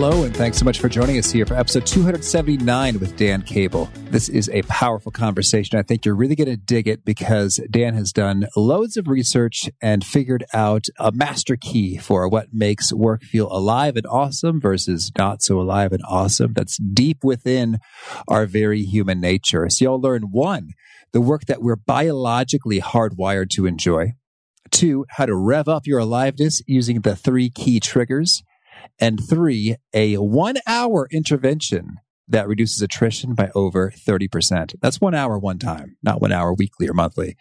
Hello, and thanks so much for joining us here for episode 279 with Dan Cable. This is a powerful conversation. I think you're really going to dig it because Dan has done loads of research and figured out a master key for what makes work feel alive and awesome versus not so alive and awesome. That's deep within our very human nature. So you'll learn one, the work that we're biologically hardwired to enjoy. Two, how to rev up your aliveness using the three key triggers. And three, a one hour intervention that reduces attrition by over 30%. That's one hour one time, not one hour weekly or monthly.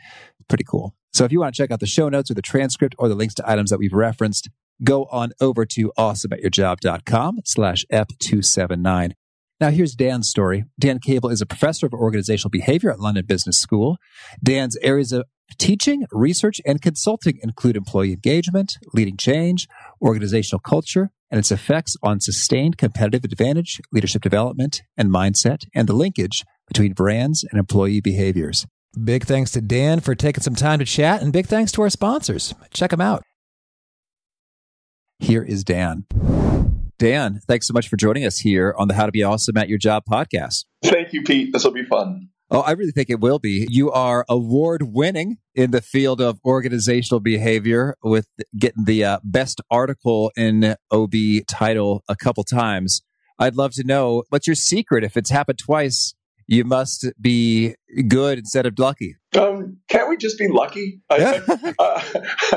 Pretty cool. So if you want to check out the show notes or the transcript or the links to items that we've referenced, go on over to awesomeatyourjob.com slash F279. Now, here's Dan's story. Dan Cable is a professor of organizational behavior at London Business School. Dan's areas of teaching, research, and consulting include employee engagement, leading change, organizational culture, and its effects on sustained competitive advantage, leadership development, and mindset, and the linkage between brands and employee behaviors. Big thanks to Dan for taking some time to chat, and big thanks to our sponsors. Check them out. Here is Dan. Dan, thanks so much for joining us here on the How to Be Awesome at Your Job podcast. Thank you, Pete. This will be fun. Oh, I really think it will be. You are award winning in the field of organizational behavior with getting the uh, best article in OB title a couple times. I'd love to know what's your secret. If it's happened twice, you must be good instead of lucky. Um, can't we just be lucky? I, uh,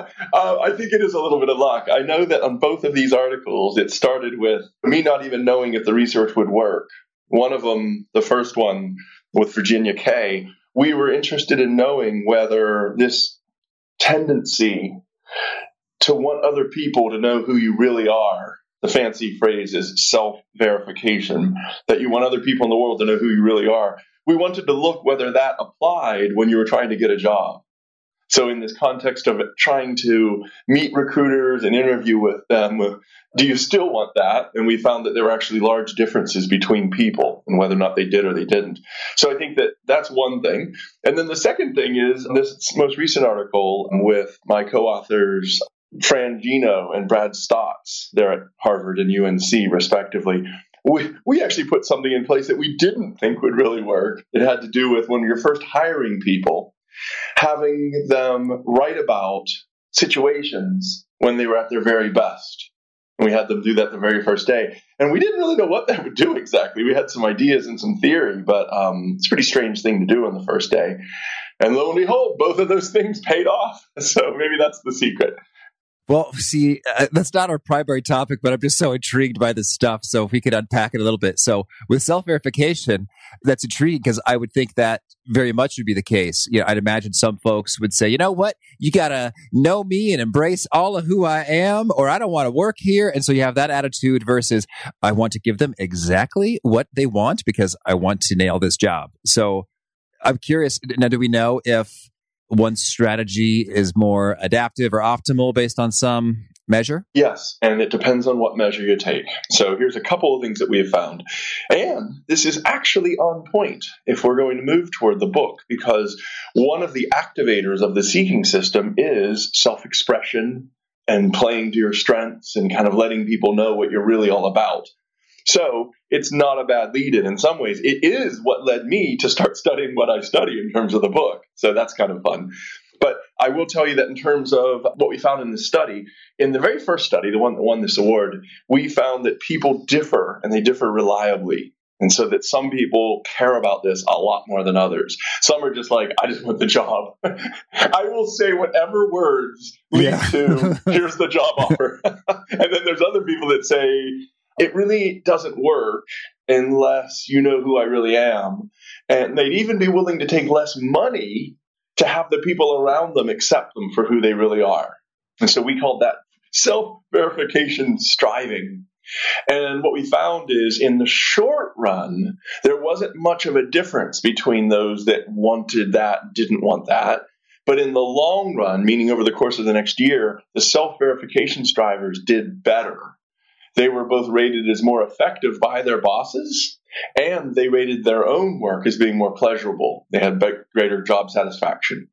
uh, I think it is a little bit of luck. I know that on both of these articles, it started with me not even knowing if the research would work. One of them, the first one with Virginia Kay, we were interested in knowing whether this tendency to want other people to know who you really are the fancy phrase is self verification, that you want other people in the world to know who you really are. We wanted to look whether that applied when you were trying to get a job. So, in this context of trying to meet recruiters and interview with them, do you still want that? And we found that there were actually large differences between people and whether or not they did or they didn't. So, I think that that's one thing. And then the second thing is this most recent article with my co authors, Fran Gino and Brad Staats. They're at Harvard and UNC, respectively. We, we actually put something in place that we didn't think would really work. It had to do with when you're first hiring people, having them write about situations when they were at their very best. And we had them do that the very first day. And we didn't really know what that would do exactly. We had some ideas and some theory, but um, it's a pretty strange thing to do on the first day. And lo and behold, both of those things paid off. So maybe that's the secret. Well, see, uh, that's not our primary topic, but I'm just so intrigued by this stuff. So if we could unpack it a little bit. So with self verification, that's intriguing because I would think that very much would be the case. You know, I'd imagine some folks would say, you know what, you got to know me and embrace all of who I am, or I don't want to work here. And so you have that attitude versus I want to give them exactly what they want because I want to nail this job. So I'm curious. Now, do we know if one strategy is more adaptive or optimal based on some measure? Yes, and it depends on what measure you take. So here's a couple of things that we have found. And this is actually on point if we're going to move toward the book, because one of the activators of the seeking system is self expression and playing to your strengths and kind of letting people know what you're really all about. So it's not a bad lead in. In some ways, it is what led me to start studying what I study in terms of the book. So that's kind of fun. But I will tell you that in terms of what we found in this study, in the very first study, the one that won this award, we found that people differ and they differ reliably. And so that some people care about this a lot more than others. Some are just like, I just want the job. I will say whatever words lead yeah. to, here's the job offer. and then there's other people that say, it really doesn't work unless you know who I really am. And they'd even be willing to take less money to have the people around them accept them for who they really are. And so we called that self verification striving. And what we found is in the short run, there wasn't much of a difference between those that wanted that, didn't want that. But in the long run, meaning over the course of the next year, the self verification strivers did better. They were both rated as more effective by their bosses, and they rated their own work as being more pleasurable. They had greater job satisfaction.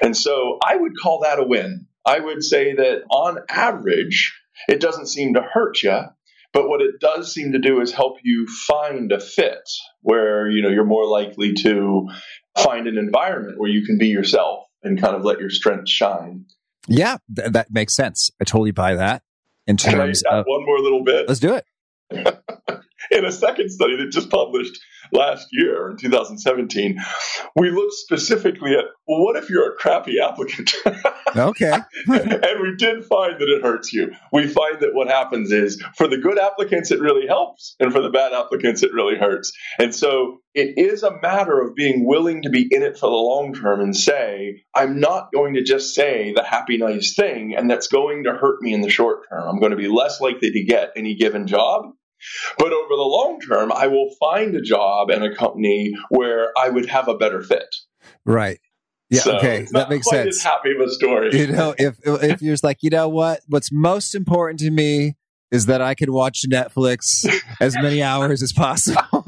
And so I would call that a win. I would say that on average, it doesn't seem to hurt you but what it does seem to do is help you find a fit where you know you're more likely to find an environment where you can be yourself and kind of let your strengths shine. Yeah, th- that makes sense. I totally buy that. In terms of one more little bit, let's do it. in a second study that just published last year in 2017, we looked specifically at well, what if you're a crappy applicant? okay. and we did find that it hurts you. We find that what happens is for the good applicants, it really helps, and for the bad applicants, it really hurts. And so it is a matter of being willing to be in it for the long term and say, I'm not going to just say the happy, nice thing, and that's going to hurt me in the short term. I'm going to be less likely to get any given job but over the long term, I will find a job and a company where I would have a better fit. Right. Yeah. So okay. That makes sense. As happy of a story. You know, if if you're just like, you know what, what's most important to me is that I can watch Netflix as many hours as possible.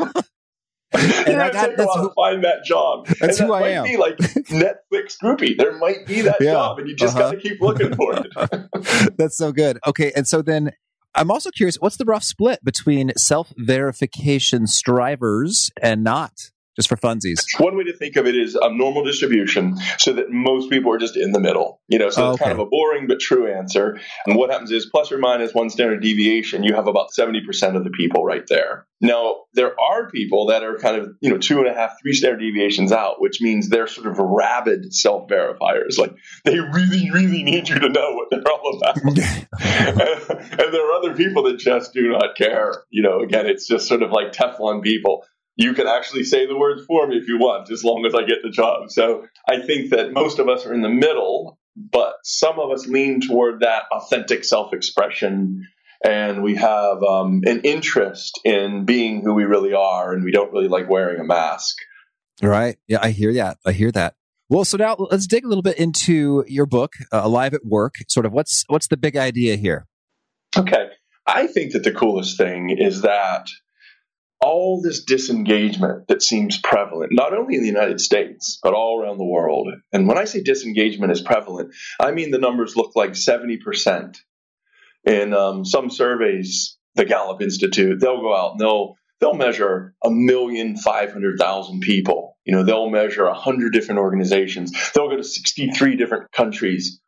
and yeah, got, that's who, find that job. That's and who that I am. Be like Netflix groupie. There might be that yeah. job, and you just uh-huh. got to keep looking for it. that's so good. Okay, and so then I'm also curious, what's the rough split between self verification strivers and not? Just for funsies. One way to think of it is a normal distribution so that most people are just in the middle. You know, so it's kind of a boring but true answer. And what happens is plus or minus one standard deviation, you have about 70% of the people right there. Now, there are people that are kind of, you know, two and a half, three standard deviations out, which means they're sort of rabid self verifiers. Like they really, really need you to know what they're all about. and, and there are other people that just do not care. You know, again, it's just sort of like Teflon people you can actually say the words for me if you want, as long as I get the job. So I think that most of us are in the middle, but some of us lean toward that authentic self expression. And we have um, an interest in being who we really are, and we don't really like wearing a mask. Right. Yeah, I hear that. I hear that. Well, so now let's dig a little bit into your book, uh, Alive at Work. Sort of what's what's the big idea here? Okay. I think that the coolest thing is that all this disengagement that seems prevalent, not only in the United States, but all around the world. And when I say disengagement is prevalent, I mean the numbers look like 70%. In um, some surveys, the Gallup Institute, they'll go out and they'll they'll measure a million five hundred thousand people. You know, they'll measure a hundred different organizations. They'll go to 63 different countries.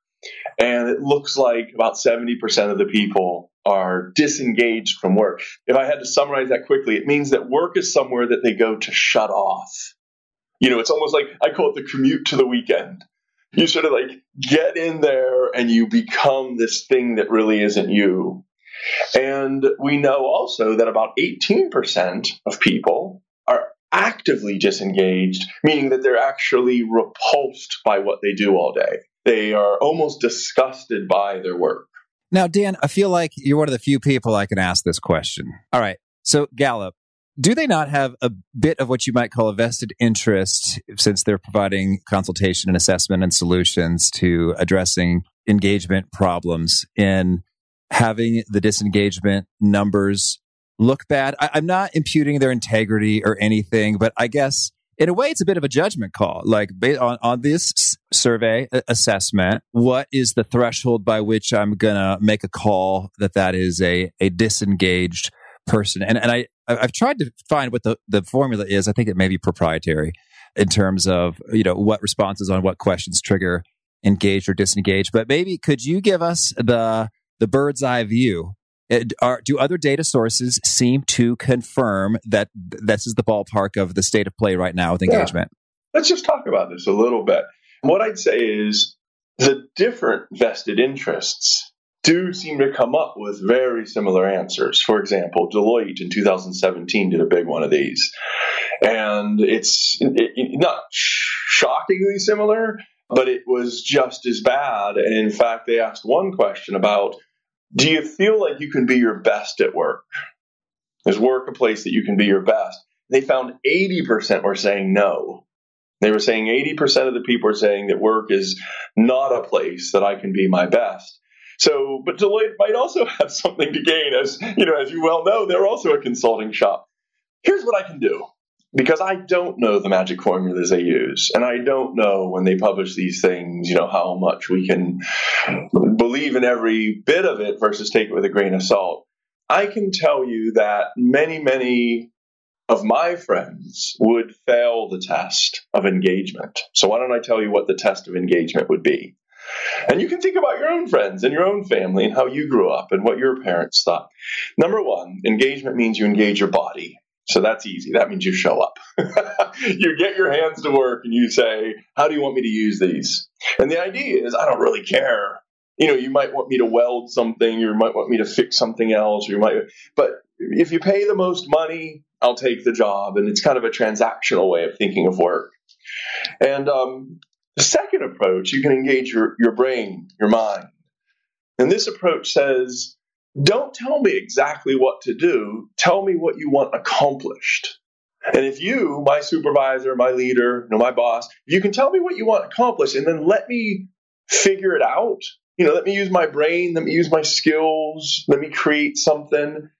And it looks like about 70% of the people are disengaged from work. If I had to summarize that quickly, it means that work is somewhere that they go to shut off. You know, it's almost like I call it the commute to the weekend. You sort of like get in there and you become this thing that really isn't you. And we know also that about 18% of people are actively disengaged, meaning that they're actually repulsed by what they do all day. They are almost disgusted by their work. Now, Dan, I feel like you're one of the few people I can ask this question. All right. So, Gallup, do they not have a bit of what you might call a vested interest since they're providing consultation and assessment and solutions to addressing engagement problems in having the disengagement numbers look bad? I, am not imputing their integrity or anything, but I guess in a way, it's a bit of a judgment call. Like on, on this survey assessment, what is the threshold by which I'm going to make a call that that is a, a disengaged person? And, and I, I've tried to find what the, the formula is. I think it may be proprietary in terms of, you know, what responses on what questions trigger engaged or disengaged. But maybe could you give us the, the bird's eye view Uh, it, are, do other data sources seem to confirm that this is the ballpark of the state of play right now with engagement? Yeah. Let's just talk about this a little bit. What I'd say is the different vested interests do seem to come up with very similar answers. For example, Deloitte in 2017 did a big one of these. And it's it, it, not shockingly similar, but it was just as bad. And in fact, they asked one question about do you feel like you can be your best at work? Is work a place that you can be your best? They found 80% were saying no. They were saying 80% of the people are saying that work is not a place that I can be my best. So, but Deloitte might also have something to gain, as you know, as you well know, they're also a consulting shop. Here's what I can do because I don't know the magic formulas they use, and I don't know when they publish these things, you know, how much we can believe in every bit of it versus take it with a grain of salt. I can tell you that many, many of my friends would fail the test of engagement. So why don't I tell you what the test of engagement would be? And you can think about your own friends and your own family and how you grew up and what your parents thought. Number one, engagement means you engage your body. So that's easy. That means you show up. you get your hands to work and you say, How do you want me to use these? And the idea is, I don't really care. You know, you might want me to weld something, you might want me to fix something else, or you might, but if you pay the most money, I'll take the job. And it's kind of a transactional way of thinking of work. And um, the second approach, you can engage your, your brain, your mind. And this approach says, don't tell me exactly what to do. Tell me what you want accomplished. And if you, my supervisor, my leader, you know, my boss, you can tell me what you want accomplished and then let me figure it out. You know, let me use my brain, let me use my skills, let me create something.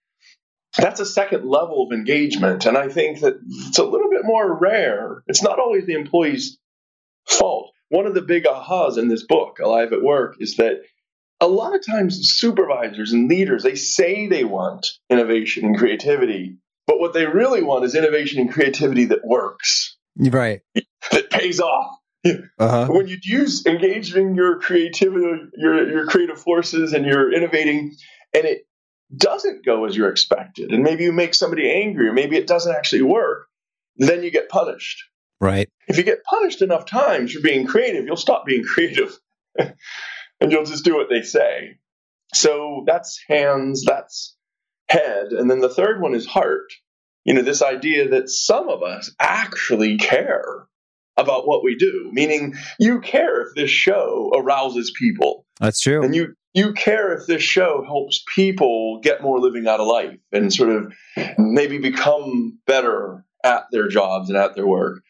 That's a second level of engagement. And I think that it's a little bit more rare. It's not always the employee's fault. One of the big ahas in this book, Alive at Work, is that a lot of times supervisors and leaders they say they want innovation and creativity but what they really want is innovation and creativity that works. Right. That pays off. Uh-huh. when you use engaging your creativity your, your creative forces and you're innovating and it doesn't go as you're expected and maybe you make somebody angry or maybe it doesn't actually work then you get punished. Right. If you get punished enough times for being creative you'll stop being creative and you'll just do what they say. So that's hands, that's head. And then the third one is heart. You know, this idea that some of us actually care about what we do, meaning you care if this show arouses people. That's true. And you you care if this show helps people get more living out of life and sort of maybe become better at their jobs and at their work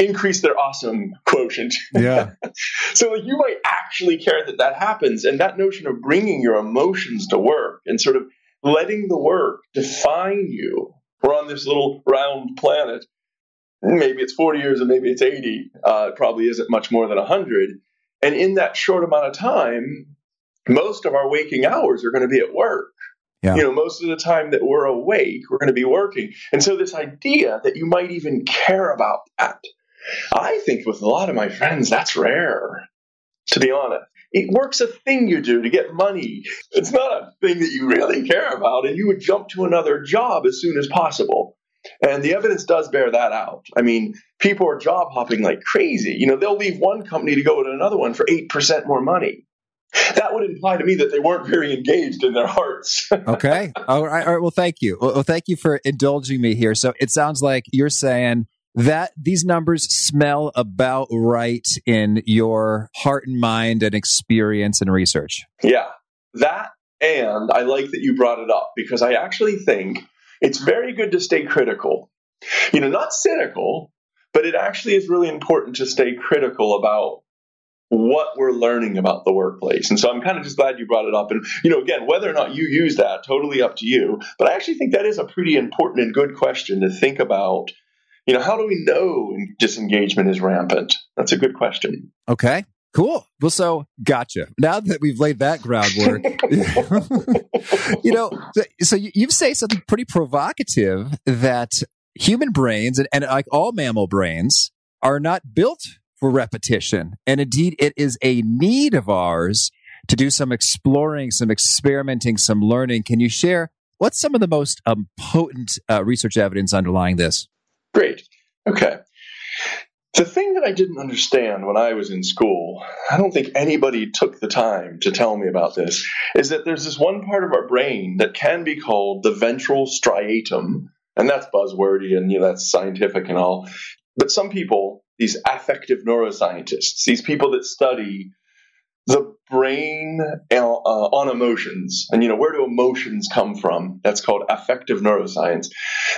increase their awesome quotient. Yeah. so like, you might actually care that that happens. And that notion of bringing your emotions to work and sort of letting the work define you. We're on this little round planet. Maybe it's 40 years and maybe it's 80. Uh, it probably isn't much more than 100. And in that short amount of time, most of our waking hours are going to be at work. Yeah. You know, most of the time that we're awake, we're going to be working. And so this idea that you might even care about that I think with a lot of my friends, that's rare, to be honest. It works a thing you do to get money. It's not a thing that you really care about, and you would jump to another job as soon as possible. And the evidence does bear that out. I mean, people are job hopping like crazy. You know, they'll leave one company to go to another one for 8% more money. That would imply to me that they weren't very engaged in their hearts. okay. All right. All right. Well, thank you. Well, thank you for indulging me here. So it sounds like you're saying that these numbers smell about right in your heart and mind and experience and research. Yeah, that and I like that you brought it up because I actually think it's very good to stay critical. You know, not cynical, but it actually is really important to stay critical about what we're learning about the workplace. And so I'm kind of just glad you brought it up. And, you know, again, whether or not you use that, totally up to you. But I actually think that is a pretty important and good question to think about you know, how do we know disengagement is rampant? That's a good question. Okay. Cool. Well, so gotcha. Now that we've laid that groundwork, you know, so you say something pretty provocative that human brains and, and like all mammal brains are not built for repetition. And indeed, it is a need of ours to do some exploring, some experimenting, some learning. Can you share what's some of the most um, potent uh, research evidence underlying this? Okay. The thing that I didn't understand when I was in school, I don't think anybody took the time to tell me about this, is that there's this one part of our brain that can be called the ventral striatum. And that's buzzwordy and you know, that's scientific and all. But some people, these affective neuroscientists, these people that study the brain uh, on emotions and you know where do emotions come from that's called affective neuroscience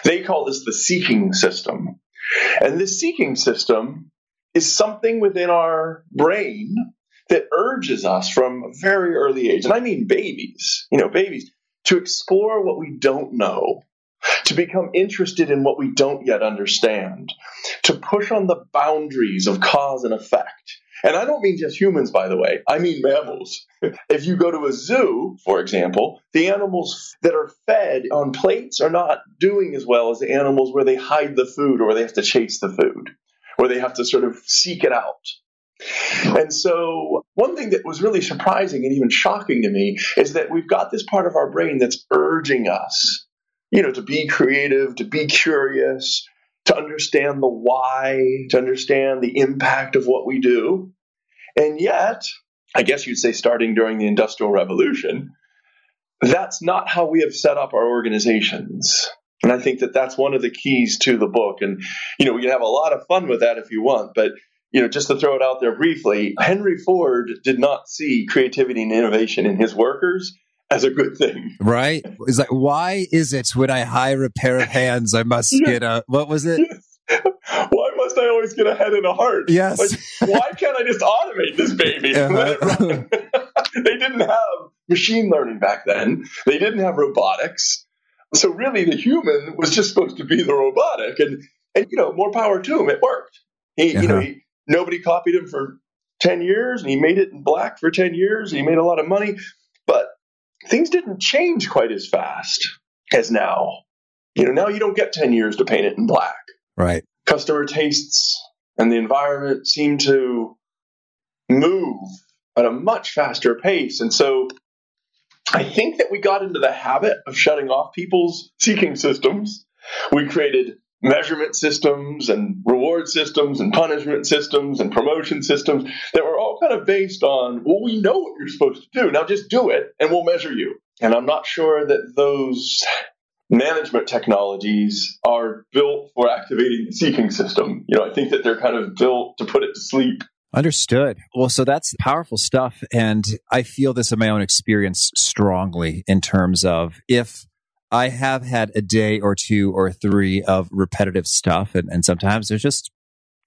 they call this the seeking system and this seeking system is something within our brain that urges us from a very early age, and I mean babies, you know, babies, to explore what we don't know, to become interested in what we don't yet understand, to push on the boundaries of cause and effect. And I don't mean just humans, by the way, I mean mammals. if you go to a zoo, for example, the animals that are fed on plates are not doing as well as the animals where they hide the food or they have to chase the food, where they have to sort of seek it out. And so, one thing that was really surprising and even shocking to me is that we've got this part of our brain that's urging us, you know, to be creative, to be curious, to understand the why, to understand the impact of what we do. And yet, I guess you'd say starting during the Industrial Revolution, that's not how we have set up our organizations. And I think that that's one of the keys to the book. And, you know, we can have a lot of fun with that if you want, but you know, just to throw it out there briefly, Henry Ford did not see creativity and innovation in his workers as a good thing. Right? It's like, why is it when I hire a pair of hands, I must get a, what was it? Why must I always get a head and a heart? Yes. Like, why can't I just automate this baby? Uh-huh. they didn't have machine learning back then. They didn't have robotics. So really the human was just supposed to be the robotic and, and you know, more power to him. It worked. He, uh-huh. you know, uh-huh. he, Nobody copied him for 10 years, and he made it in black for 10 years, and he made a lot of money. But things didn't change quite as fast as now. You know, now you don't get 10 years to paint it in black. Right. Customer tastes and the environment seem to move at a much faster pace. And so I think that we got into the habit of shutting off people's seeking systems. We created measurement systems and reward systems and punishment systems and promotion systems that were all kind of based on, well, we know what you're supposed to do. Now just do it and we'll measure you. And I'm not sure that those management technologies are built for activating the seeking system. You know, I think that they're kind of built to put it to sleep. Understood. Well, so that's powerful stuff. And I feel this in my own experience strongly in terms of if I have had a day or two or three of repetitive stuff, and, and sometimes there's just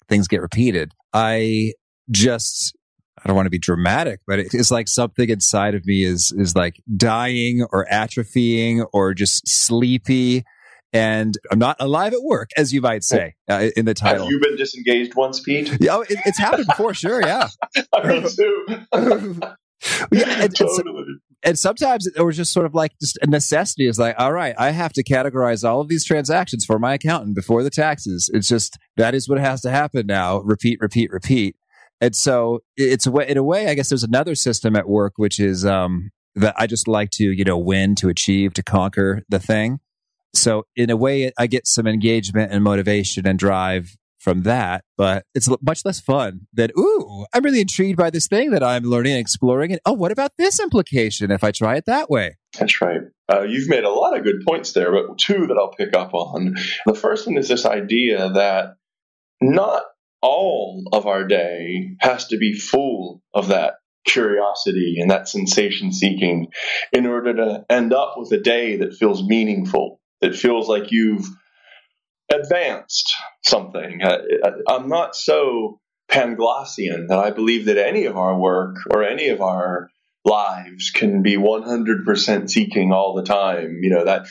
things get repeated. I just I don't want to be dramatic, but it's like something inside of me is is like dying or atrophying or just sleepy, and I'm not alive at work, as you might say uh, in the title. Have you been disengaged once, Pete? Yeah, it, it's happened before, sure. Yeah, me too. yeah, and, totally and sometimes it was just sort of like just a necessity is like all right i have to categorize all of these transactions for my accountant before the taxes. It's just that is what has to happen now. Repeat repeat repeat. And so it's a way in a way i guess there's another system at work which is um, that i just like to you know win to achieve to conquer the thing. So in a way i get some engagement and motivation and drive from that, but it's much less fun than, ooh, I'm really intrigued by this thing that I'm learning and exploring. And oh, what about this implication if I try it that way? That's right. Uh, you've made a lot of good points there, but two that I'll pick up on. The first one is this idea that not all of our day has to be full of that curiosity and that sensation seeking in order to end up with a day that feels meaningful, that feels like you've advanced something. Uh, I'm not so Panglossian that I believe that any of our work or any of our lives can be 100% seeking all the time. You know, that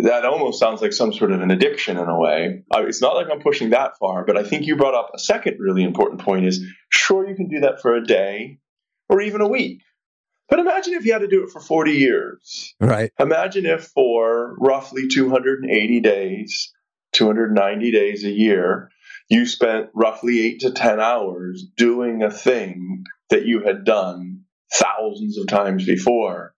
that almost sounds like some sort of an addiction in a way. It's not like I'm pushing that far, but I think you brought up a second really important point is sure you can do that for a day or even a week. But imagine if you had to do it for 40 years. Right. Imagine if for roughly 280 days 290 days a year, you spent roughly eight to 10 hours doing a thing that you had done thousands of times before.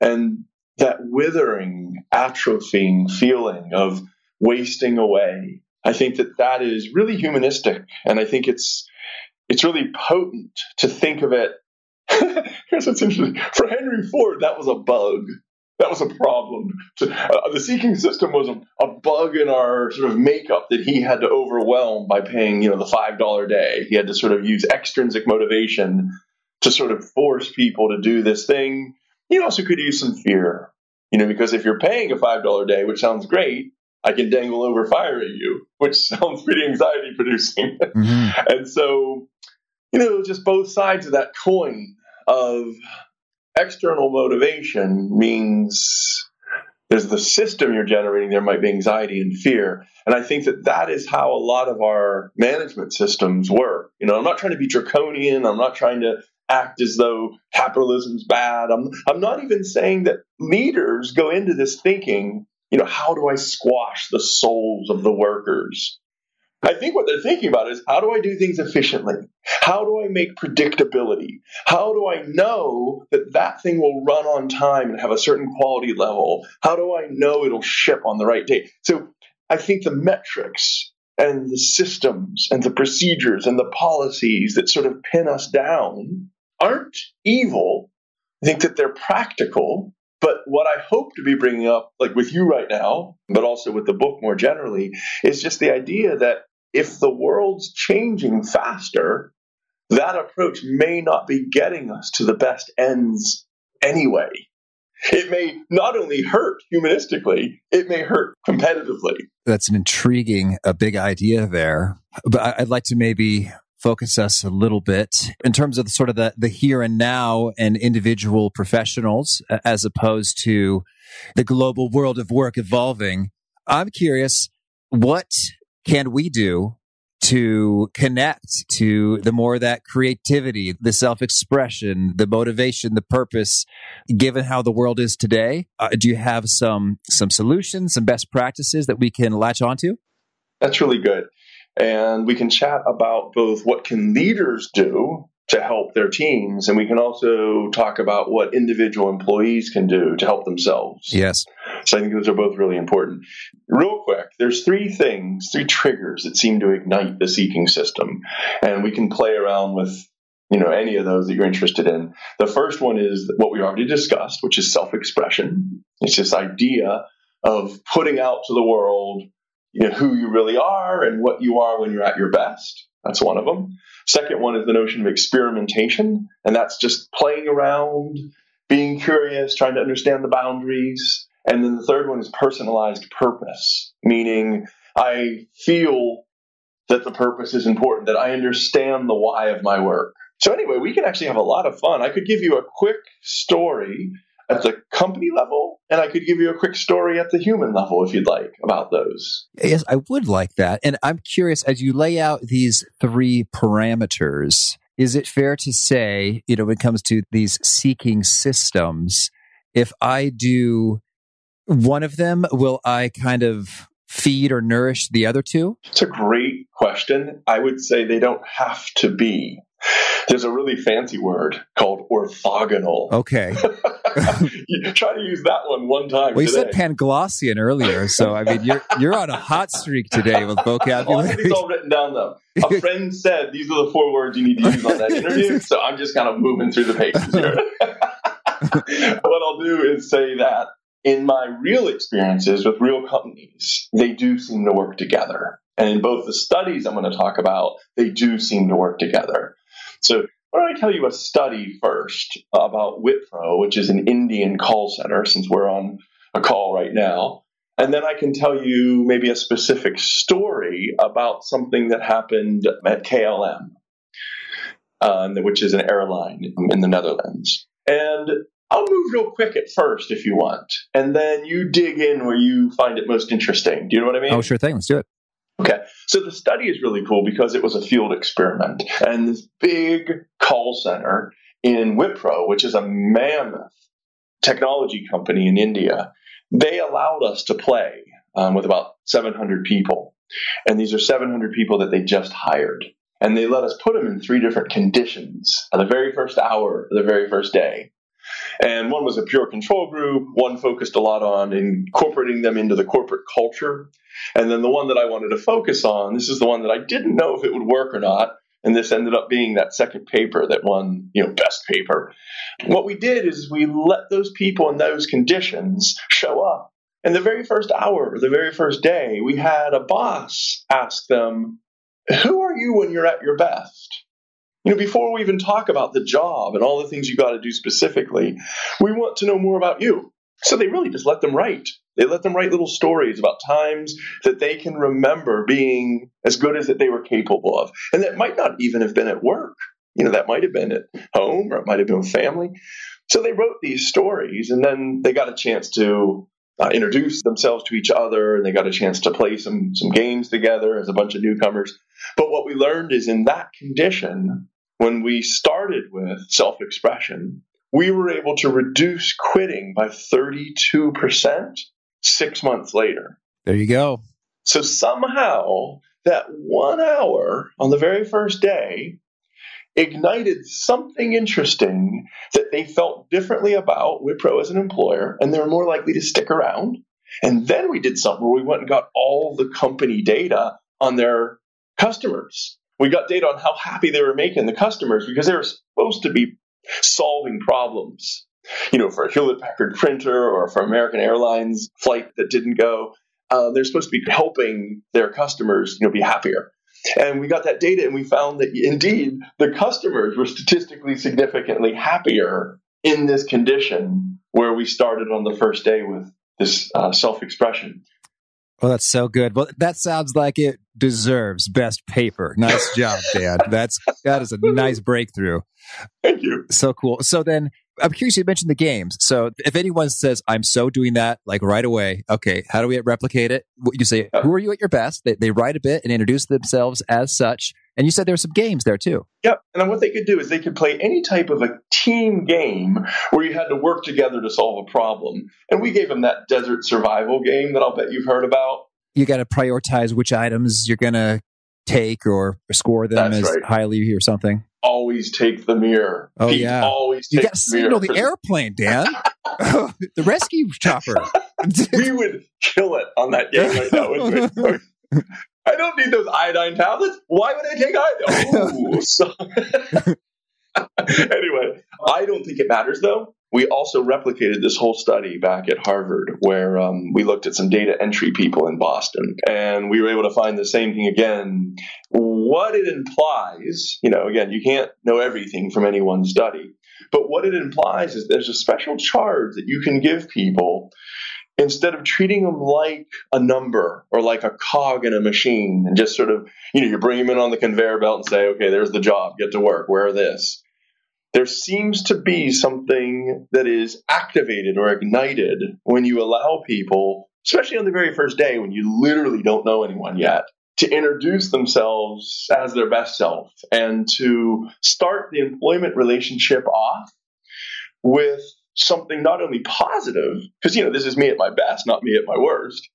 And that withering, atrophying feeling of wasting away, I think that that is really humanistic. And I think it's, it's really potent to think of it. Here's what's interesting. For Henry Ford, that was a bug. That was a problem. So, uh, the seeking system was a, a, bug in our sort of makeup that he had to overwhelm by paying, you know, the five dollar day. He had to sort of use extrinsic motivation to sort of force people to do this thing. He also could use some fear, you know, because if you're paying a five dollar day, which sounds great, I can dangle over firing you, which sounds pretty anxiety producing. Mm-hmm. and so, you know, just both sides of that coin of external motivation means there's the system you're generating, there might be anxiety and fear. And I think that that is how a lot of our management systems work. You know, I'm not trying to be draconian, I'm not trying to act as though capitalism's bad. I'm, I'm not even saying that leaders go into this thinking, you know, how do I squash the souls of the workers? I think what they're thinking about is how do I do things efficiently? How do I make predictability? How do I know that that thing will run on time and have a certain quality level? How do I know it'll ship on the right day? So I think the metrics and the systems and the procedures and the policies that sort of pin us down aren't evil. I think that they're practical. But what I hope to be bringing up, like with you right now, but also with the book more generally, is just the idea that if the world's changing faster, that approach may not be getting us to the best ends anyway. It may not only hurt humanistically, it may hurt competitively. That's an intriguing, a big idea there. But I'd like to maybe focus us a little bit in terms of the, sort of the, the here and now and individual professionals as opposed to the global world of work evolving. I'm curious, what can we do to connect to the more that creativity, the self expression, the motivation, the purpose, given how the world is today? Uh, do you have some, some solutions, some best practices that we can latch onto? That's really good. And we can chat about both what can leaders do to help their teams. And we can also talk about what individual employees can do to help themselves. Yes. So I think those are both really important. Real there's three things, three triggers that seem to ignite the seeking system. And we can play around with you know any of those that you're interested in. The first one is what we already discussed, which is self-expression. It's this idea of putting out to the world you know, who you really are and what you are when you're at your best. That's one of them. Second one is the notion of experimentation, and that's just playing around, being curious, trying to understand the boundaries. And then the third one is personalized purpose, meaning I feel that the purpose is important, that I understand the why of my work. So, anyway, we can actually have a lot of fun. I could give you a quick story at the company level, and I could give you a quick story at the human level if you'd like about those. Yes, I would like that. And I'm curious, as you lay out these three parameters, is it fair to say, you know, when it comes to these seeking systems, if I do one of them, will I kind of feed or nourish the other two? It's a great question. I would say they don't have to be. There's a really fancy word called orthogonal. Okay. you try to use that one one time. Well, you today. said Panglossian earlier, so I mean you're you're on a hot streak today with vocabulary. I all written down though. A friend said these are the four words you need to use on that interview, so I'm just kind of moving through the pages here. what I'll do is say that in my real experiences with real companies, they do seem to work together. And in both the studies I'm going to talk about, they do seem to work together. So why don't I tell you a study first about Wipro, which is an Indian call center, since we're on a call right now. And then I can tell you maybe a specific story about something that happened at KLM, uh, which is an airline in the Netherlands. And I'll move real quick at first if you want, and then you dig in where you find it most interesting. Do you know what I mean? Oh, sure thing. Let's do it. Okay, so the study is really cool because it was a field experiment. And this big call center in Wipro, which is a mammoth technology company in India, they allowed us to play um, with about 700 people. And these are 700 people that they just hired. And they let us put them in three different conditions at the very first hour, the very first day. And one was a pure control group. One focused a lot on incorporating them into the corporate culture. And then the one that I wanted to focus on, this is the one that I didn't know if it would work or not. And this ended up being that second paper that won, you know, best paper. What we did is we let those people in those conditions show up. And the very first hour, the very first day, we had a boss ask them, Who are you when you're at your best? You know, before we even talk about the job and all the things you got to do specifically, we want to know more about you. So they really just let them write. They let them write little stories about times that they can remember being as good as that they were capable of. And that might not even have been at work. You know, that might have been at home or it might have been with family. So they wrote these stories and then they got a chance to uh, introduce themselves to each other and they got a chance to play some some games together as a bunch of newcomers. But what we learned is in that condition, when we started with self-expression, we were able to reduce quitting by 32% six months later. There you go. So somehow that one hour on the very first day ignited something interesting that they felt differently about Wipro as an employer, and they were more likely to stick around. And then we did something where we went and got all the company data on their customers. We got data on how happy they were making the customers because they were supposed to be solving problems. You know, for a Hewlett Packard printer or for American Airlines flight that didn't go, uh, they're supposed to be helping their customers, you know, be happier. And we got that data and we found that indeed the customers were statistically significantly happier in this condition where we started on the first day with this uh, self expression. Well, that's so good. Well, that sounds like it deserves best paper. Nice job, Dan. That's that is a nice breakthrough. Thank you. So cool. So then I'm curious, you mentioned the games. So if anyone says, I'm so doing that, like right away, okay, how do we replicate it? You say, oh. who are you at your best? They, they write a bit and introduce themselves as such. And you said there were some games there too. Yep. And then what they could do is they could play any type of a team game where you had to work together to solve a problem. And we gave them that desert survival game that I'll bet you've heard about. You got to prioritize which items you're going to take or score them That's as right. highly or something. Always take the mirror. Oh, Pete, yeah. Always You take got to the mirror. signal the airplane, Dan. the rescue chopper. we would kill it on that game right now. wouldn't we? I don't need those iodine tablets. Why would I take iodine? Ooh, anyway, I don't think it matters though. We also replicated this whole study back at Harvard where um, we looked at some data entry people in Boston and we were able to find the same thing again. What it implies, you know, again, you can't know everything from any one study, but what it implies is there's a special charge that you can give people instead of treating them like a number or like a cog in a machine and just sort of, you know, you bring them in on the conveyor belt and say, okay, there's the job, get to work, wear this. There seems to be something that is activated or ignited when you allow people, especially on the very first day when you literally don't know anyone yet, to introduce themselves as their best self and to start the employment relationship off with something not only positive, because, you know, this is me at my best, not me at my worst,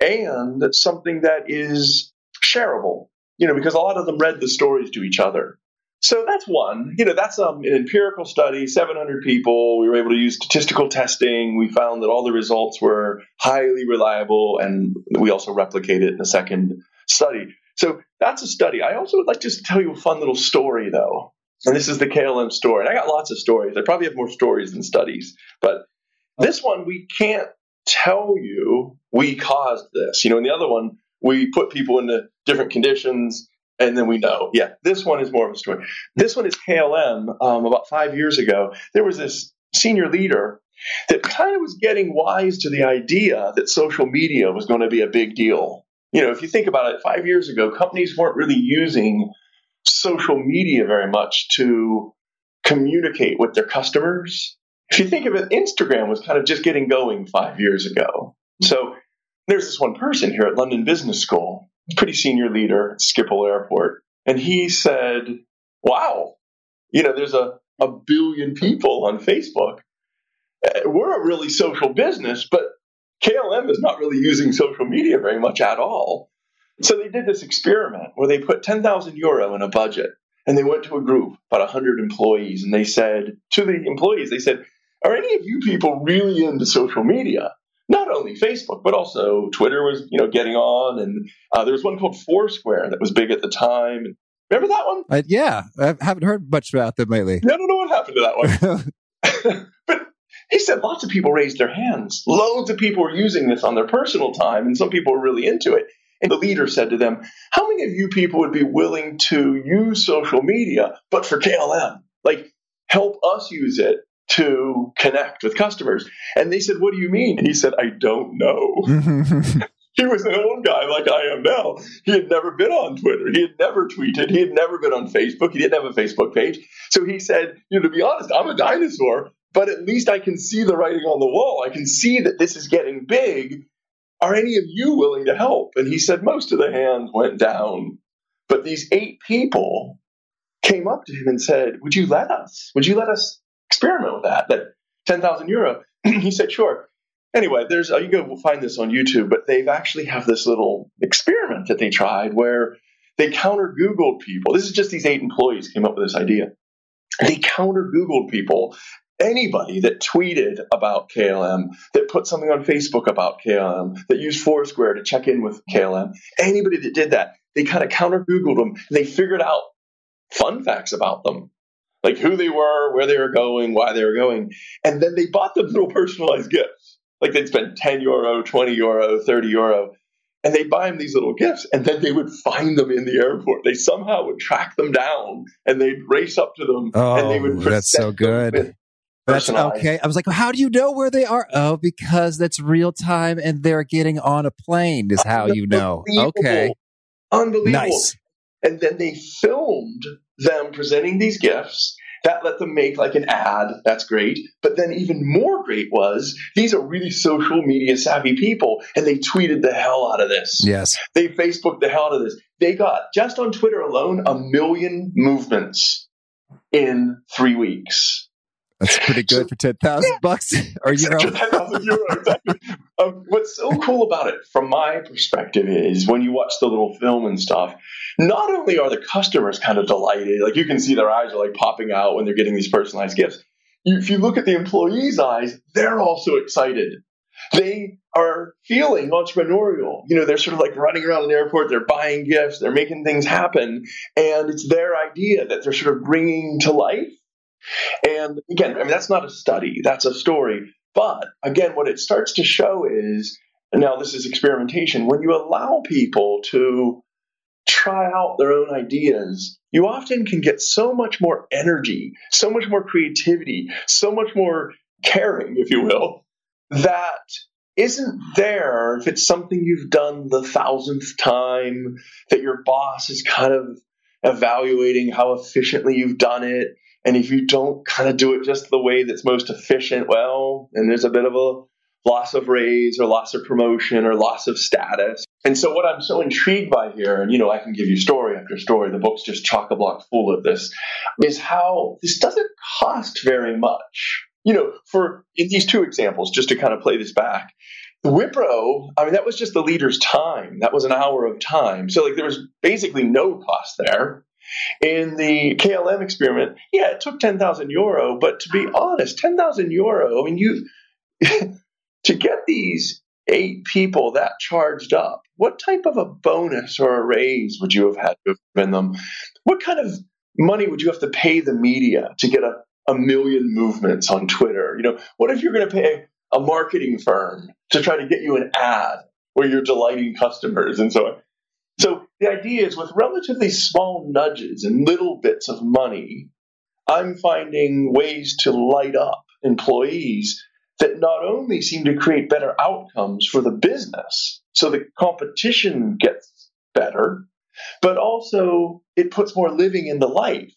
and something that is shareable, you know, because a lot of them read the stories to each other. So that's one. You know, that's um, an empirical study, 700 people. We were able to use statistical testing. We found that all the results were highly reliable, and we also replicated in a second study. So that's a study. I also would like just to tell you a fun little story, though. And this is the KLM story. And I got lots of stories. I probably have more stories than studies. But this one, we can't tell you we caused this. You know, in the other one, we put people into different conditions and then we know. Yeah, this one is more of a story. This one is KLM. Um, about five years ago, there was this senior leader that kind of was getting wise to the idea that social media was going to be a big deal. You know, if you think about it, five years ago, companies weren't really using social media very much to communicate with their customers. If you think of it, Instagram was kind of just getting going five years ago. So there's this one person here at London Business School, pretty senior leader at Schiphol Airport, and he said, Wow, you know, there's a, a billion people on Facebook. Uh, We're a really social business, but KLM is not really using social media very much at all. So they did this experiment where they put 10,000 euro in a budget and they went to a group, about 100 employees, and they said to the employees, they said, Are any of you people really into social media? Not only Facebook, but also Twitter was, you know, getting on, and uh, there was one called Foursquare that was big at the time. Remember that one? Uh, yeah, I haven't heard much about them lately. I don't know what happened to that one. but he said lots of people raised their hands. Loads of people were using this on their personal time, and some people were really into it. And the leader said to them, How many of you people would be willing to use social media, but for KLM? Like, help us use it to connect with customers. And they said, What do you mean? And he said, I don't know. he was an old guy like I am now. He had never been on Twitter. He had never tweeted. He had never been on Facebook. He didn't have a Facebook page. So he said, you know, to be honest, I'm a dinosaur, but at least I can see the writing on the wall. I can see that this is getting big. Are any of you willing to help? And he said most of the hands went down. But these eight people came up to him and said, Would you let us? Would you let us experiment with that? That 10,000 euro? he said, Sure. Anyway, there's uh, you go find this on YouTube, but they've actually have this little experiment that they tried where they counter Googled people. This is just these eight employees came up with this idea. They counter Googled people anybody that tweeted about KLM, that put something on Facebook about KLM, that used Foursquare to check in with KLM, anybody that did that, they kind of counter Googled them. they figured out fun facts about them, like who they were, where they were going, why they were going. And then they bought them little personalized gifts. Like they'd spend 10 euro, 20 euro, 30 euro. And they'd buy them these little gifts, and then they would find them in the airport. They somehow would track them down, and they'd race up to them, oh, and they would. Oh, that's so good. That's okay. I was like, how do you know where they are? Oh, because that's real time and they're getting on a plane is how you know. Okay. Unbelievable. Nice. And then they filmed them presenting these gifts. That let them make like an ad. That's great. But then even more great was these are really social media savvy people and they tweeted the hell out of this. Yes. They Facebooked the hell out of this. They got just on Twitter alone a million movements in three weeks. That's pretty good so, for ten thousand yeah, bucks or euro. Ten thousand euro, exactly. um, what's so cool about it, from my perspective, is when you watch the little film and stuff. Not only are the customers kind of delighted, like you can see their eyes are like popping out when they're getting these personalized gifts. If you look at the employees' eyes, they're also excited. They are feeling entrepreneurial. You know, they're sort of like running around an airport, they're buying gifts, they're making things happen, and it's their idea that they're sort of bringing to life and again, I mean, that's not a study, that's a story. But again, what it starts to show is now this is experimentation. When you allow people to try out their own ideas, you often can get so much more energy, so much more creativity, so much more caring, if you will, that isn't there if it's something you've done the thousandth time, that your boss is kind of evaluating how efficiently you've done it and if you don't kind of do it just the way that's most efficient, well, and there's a bit of a loss of raise or loss of promotion or loss of status. And so what I'm so intrigued by here, and you know, I can give you story after story, the book's just chock a block full of this, is how this doesn't cost very much. You know, for in these two examples, just to kind of play this back, the Wipro, I mean, that was just the leader's time. That was an hour of time. So like there was basically no cost there. In the KLM experiment, yeah, it took 10,000 euro, but to be honest, 10,000 euro, I mean, you, to get these eight people that charged up, what type of a bonus or a raise would you have had to have given them? What kind of money would you have to pay the media to get a, a million movements on Twitter? You know, what if you're going to pay a marketing firm to try to get you an ad where you're delighting customers and so on? So the idea is with relatively small nudges and little bits of money, I'm finding ways to light up employees that not only seem to create better outcomes for the business, so the competition gets better, but also it puts more living into life.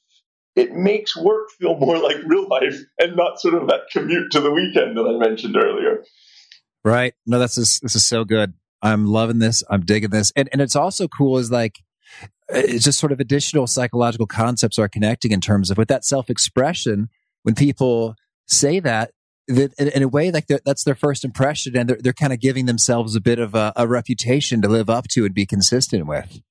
It makes work feel more like real life and not sort of that commute to the weekend that I mentioned earlier. Right. No, that's this is so good. I'm loving this. I'm digging this. And, and it's also cool is like, it's just sort of additional psychological concepts are connecting in terms of with that self expression. When people say that, that in, a way, like that's their first impression and they're, they're kind of giving themselves a bit of a, a reputation to live up to and be consistent with.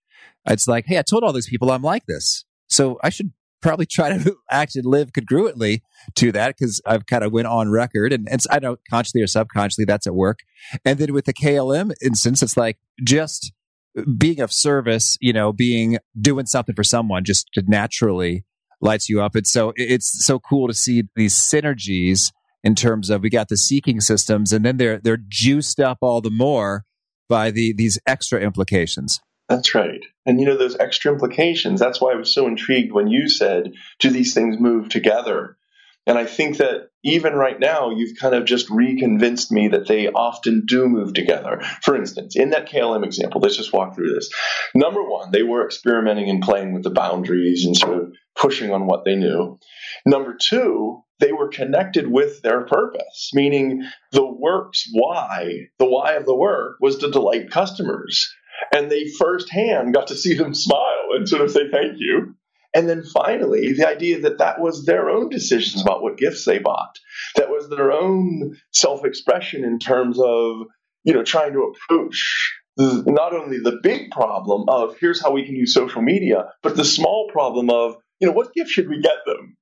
It's like, hey, I told all these people I'm like this. So I should probably try to act and live congruently to that because I've kind of went on record and, and I know consciously or subconsciously that's at work. And then with the KLM instance, it's like just uh, being of service, you know, being doing something for someone just naturally lights you up. And so it's so cool to see these synergies in terms of we got the seeking systems and then they're they're juiced up all the more by the these extra implications. That's right. And you know, those extra implications, that's why I was so intrigued when you said, do these things move together? And I think that even right now, you've kind of just reconvinced me that they often do move together. For instance, in that KLM example, let's just walk through this. Number one, they were experimenting and playing with the boundaries and sort of pushing on what they knew. Number two, they were connected with their purpose, meaning the work's why, the why of the work was to delight customers. And they firsthand got to see them smile and sort of say thank you. And then finally, the idea that that was their own decisions about what gifts they bought. That was their own self-expression in terms of, you know, trying to approach not only the big problem of here's how we can use social media, but the small problem of, you know, what gift should we get them?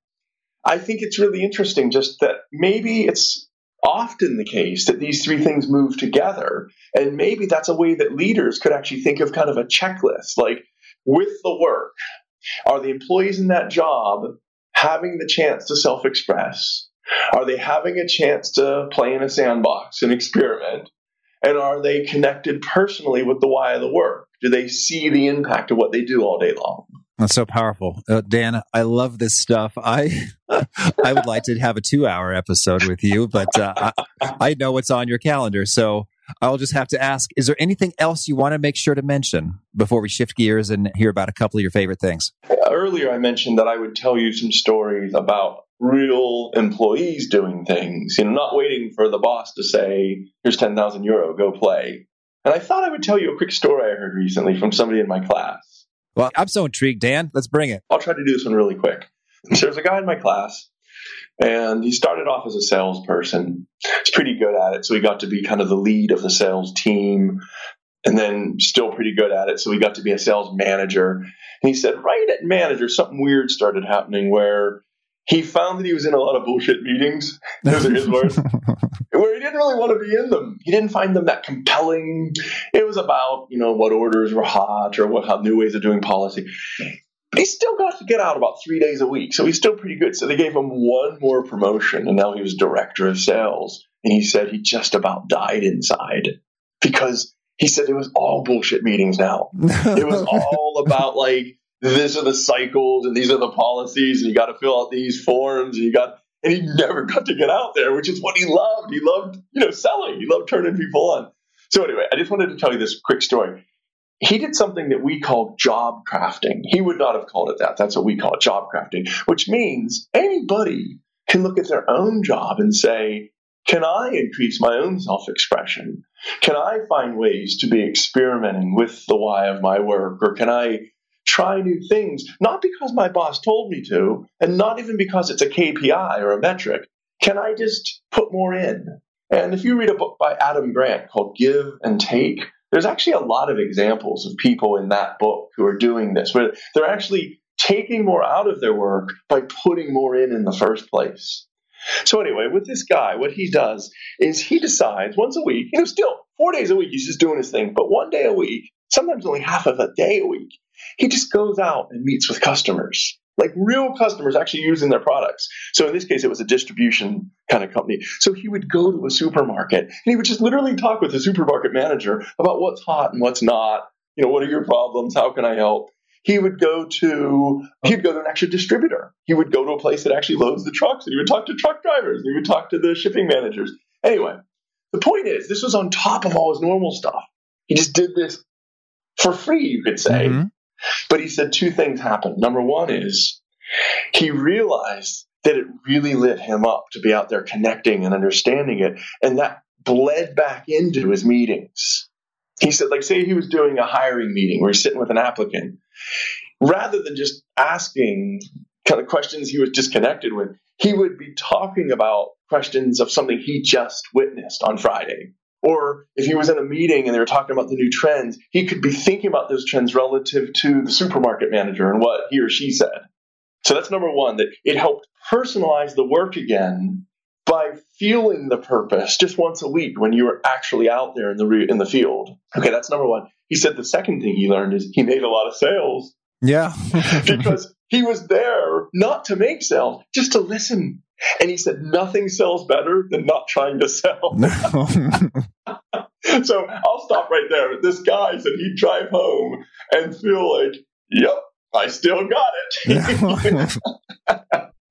I think it's really interesting just that maybe it's often the case that these three things move together. And maybe that's a way that leaders could actually think of kind of a checklist, like with the work, are the employees in that job having the chance to self express? Are they having a chance to play in a sandbox and experiment? And are they connected personally with the why of the work? Do they see the impact of what they do all day long? That's so powerful, uh, Dan. I love this stuff. I I would like to have a two hour episode with you, but uh, I, I know what's on your calendar, so I'll just have to ask: Is there anything else you want to make sure to mention before we shift gears and hear about a couple of your favorite things? Earlier, I mentioned that I would tell you some stories about real employees doing things, you know, not waiting for the boss to say, "Here's ten thousand euro, go play." And I thought I would tell you a quick story I heard recently from somebody in my class. Well, I'm so intrigued, Dan. Let's bring it. I'll try to do this one really quick. So there's a guy in my class, and he started off as a salesperson. He's pretty good at it, so he got to be kind of the lead of the sales team, and then still pretty good at it, so he got to be a sales manager. And he said, right at manager, something weird started happening where he found that he was in a lot of bullshit meetings. Those are his words. where he didn't really want to be in them. He didn't find them that compelling. It was about, you know, what orders were hot or what how new ways of doing policy. But he still got to get out about three days a week. So he's still pretty good. So they gave him one more promotion and now he was director of sales. And he said he just about died inside because he said it was all bullshit meetings now. it was all about like these are the cycles and these are the policies and you got to fill out these forms and you got and he never got to get out there which is what he loved. He loved you know selling. He loved turning people on. So anyway i just wanted to tell you this quick story. He did something that we call job crafting. He would not have called it that. That's what we call it job crafting which means anybody can look at their own job and say can I increase my own self expression? Can I find ways to be experimenting with the why of my work? Or can I try new things, not because my boss told me to, and not even because it's a KPI or a metric. Can I just put more in? And if you read a book by Adam Grant called Give and Take, there's actually a lot of examples of people in that book who are doing this, where they're actually taking more out of their work by putting more in in the first place. So anyway, with this guy, what he does is he decides once a week, you know, still four days a week, he's just doing his thing, but one day a week, sometimes only half of a day a week, he just goes out and meets with customers, like real customers actually using their products. So in this case, it was a distribution kind of company. So he would go to a supermarket and he would just literally talk with the supermarket manager about what's hot and what's not. You know, what are your problems? How can I help? He would go to he'd go to an actual distributor. He would go to a place that actually loads the trucks and he would talk to truck drivers. And he would talk to the shipping managers. Anyway, the point is this was on top of all his normal stuff. He just did this for free, you could say. Mm-hmm. But he said two things happened. Number one is he realized that it really lit him up to be out there connecting and understanding it. And that bled back into his meetings. He said, like, say he was doing a hiring meeting where he's sitting with an applicant, rather than just asking kind of questions he was disconnected with, he would be talking about questions of something he just witnessed on Friday or if he was in a meeting and they were talking about the new trends, he could be thinking about those trends relative to the supermarket manager and what he or she said. So that's number one, that it helped personalize the work again by feeling the purpose just once a week when you were actually out there in the re- in the field. Okay, that's number one. He said the second thing he learned is he made a lot of sales. Yeah. because he was there not to make sales, just to listen and he said, nothing sells better than not trying to sell. so I'll stop right there. This guy said he'd drive home and feel like, yep, I still got it.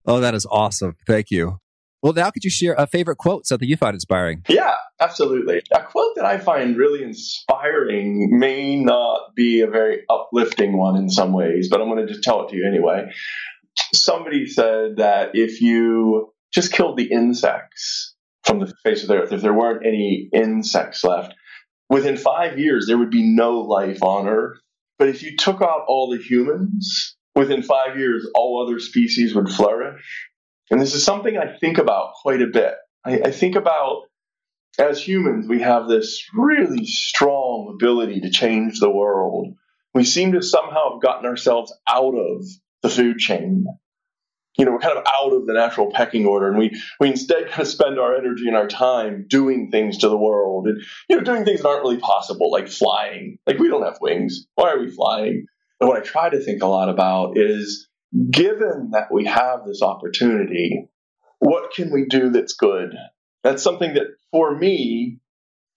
Oh, that is awesome. Thank you. Well, now could you share a favorite quote, something you find inspiring? Yeah, absolutely. A quote that I find really inspiring may not be a very uplifting one in some ways, but I'm going to just tell it to you anyway. Somebody said that if you just killed the insects from the face of the earth, if there weren't any insects left, within five years there would be no life on earth. But if you took out all the humans, within five years all other species would flourish. And this is something I think about quite a bit. I, I think about as humans, we have this really strong ability to change the world. We seem to somehow have gotten ourselves out of the food chain. You know, we're kind of out of the natural pecking order, and we, we instead kind of spend our energy and our time doing things to the world, and you know, doing things that aren't really possible, like flying. Like we don't have wings. Why are we flying? And what I try to think a lot about is given that we have this opportunity, what can we do that's good? That's something that for me,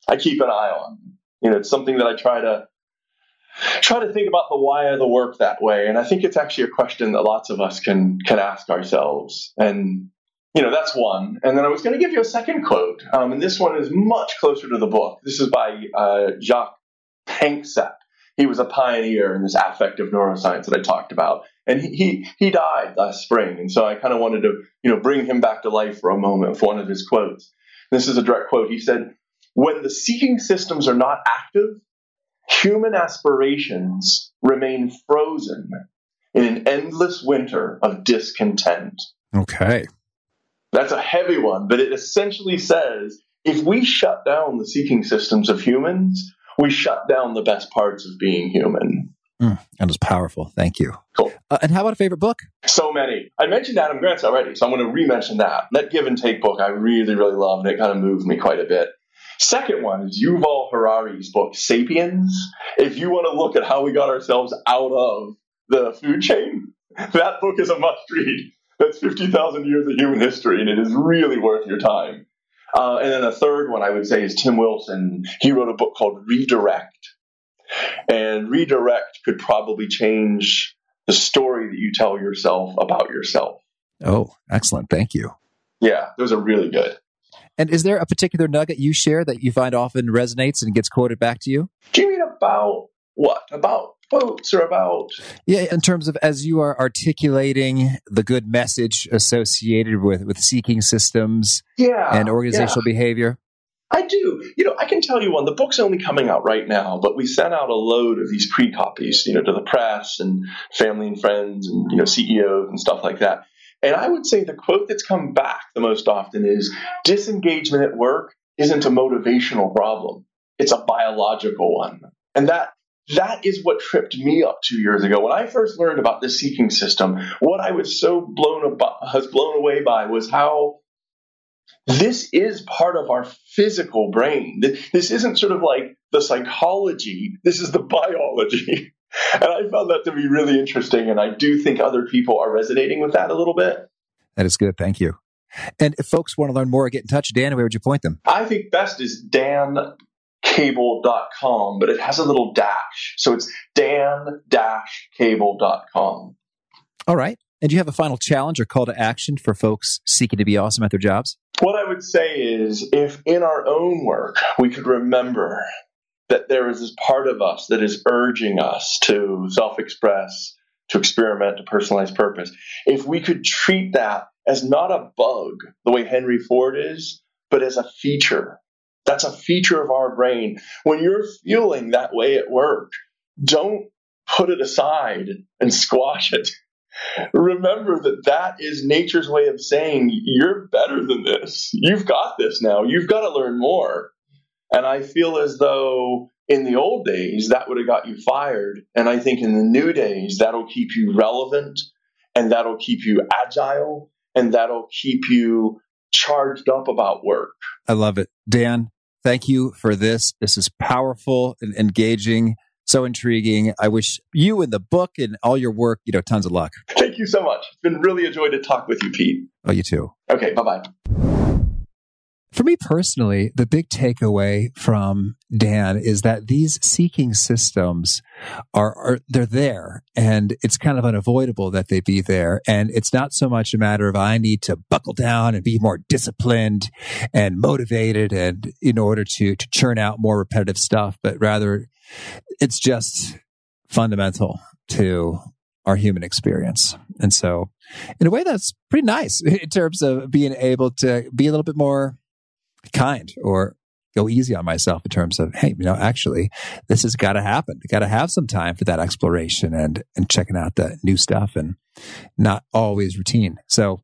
I keep an eye on. You know, it's something that I try to try to think about the why of the work that way. And I think it's actually a question that lots of us can can ask ourselves. And you know, that's one. And then I was going to give you a second quote, um, and this one is much closer to the book. This is by uh, Jaak Panksepp he was a pioneer in this affective neuroscience that I talked about. And he, he, he died last spring. And so I kind of wanted to, you know, bring him back to life for a moment with one of his quotes. This is a direct quote. He said, When the seeking systems are not active, human aspirations remain frozen in an endless winter of discontent. Okay. That's a heavy one, but it essentially says if we shut down the seeking systems of humans, we shut down the best parts of being human. Mm, that is powerful. Thank you. Cool. Uh, and how about a favorite book? So many. I mentioned Adam Grant's already, so I'm going to re-mention that. That Give and Take book I really, really love, and it kind of moved me quite a bit. Second one is Yuval Harari's book, Sapiens. If you want to look at how we got ourselves out of the food chain, that book is a must read. That's 50,000 years of human history, and it is really worth your time. Uh, and then a third one I would say is Tim Wilson. He wrote a book called Redirect. And Redirect could probably change the story that you tell yourself about yourself. Oh, excellent. Thank you. Yeah, those are really good. And is there a particular nugget you share that you find often resonates and gets quoted back to you? Do you mean about what? About quotes or about? Yeah, in terms of as you are articulating the good message associated with with seeking systems yeah, and organizational yeah. behavior. I do. You know, I can tell you one. The book's only coming out right now, but we sent out a load of these pre-copies, you know, to the press and family and friends and you know CEOs and stuff like that. And I would say the quote that's come back the most often is disengagement at work isn't a motivational problem. It's a biological one. And that that is what tripped me up two years ago. When I first learned about the seeking system, what I was so blown about, was blown away by was how this is part of our physical brain. This isn't sort of like the psychology, this is the biology. And I found that to be really interesting. And I do think other people are resonating with that a little bit. That is good. Thank you. And if folks want to learn more, or get in touch, Dan, where would you point them? I think best is Dan cable.com, but it has a little dash. So it's dan-cable.com. All right. And do you have a final challenge or call to action for folks seeking to be awesome at their jobs? What I would say is if in our own work we could remember that there is this part of us that is urging us to self express, to experiment, to personalize purpose, if we could treat that as not a bug, the way Henry Ford is, but as a feature that's a feature of our brain. When you're feeling that way at work, don't put it aside and squash it. Remember that that is nature's way of saying, you're better than this. You've got this now. You've got to learn more. And I feel as though in the old days, that would have got you fired. And I think in the new days, that'll keep you relevant and that'll keep you agile and that'll keep you charged up about work. I love it. Dan, Thank you for this. This is powerful and engaging, so intriguing. I wish you and the book and all your work, you know, tons of luck. Thank you so much. It's been really a joy to talk with you, Pete. Oh, you too. Okay, bye bye. For me personally, the big takeaway from Dan is that these seeking systems are, are, they're there and it's kind of unavoidable that they be there. And it's not so much a matter of I need to buckle down and be more disciplined and motivated and in order to, to churn out more repetitive stuff, but rather it's just fundamental to our human experience. And so in a way, that's pretty nice in terms of being able to be a little bit more kind or go easy on myself in terms of, hey, you know, actually, this has got to happen. Got to have some time for that exploration and and checking out the new stuff and not always routine. So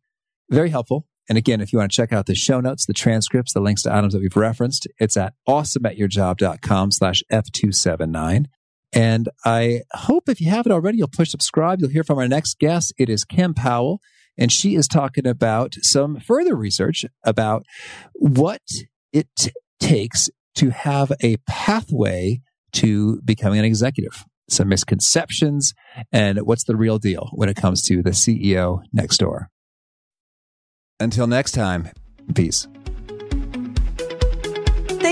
very helpful. And again, if you want to check out the show notes, the transcripts, the links to items that we've referenced, it's at awesomeatyourjob.com slash F279. And I hope if you haven't already, you'll push subscribe. You'll hear from our next guest. It is Kim Powell and she is talking about some further research about what it t- takes to have a pathway to becoming an executive, some misconceptions, and what's the real deal when it comes to the CEO next door. Until next time, peace.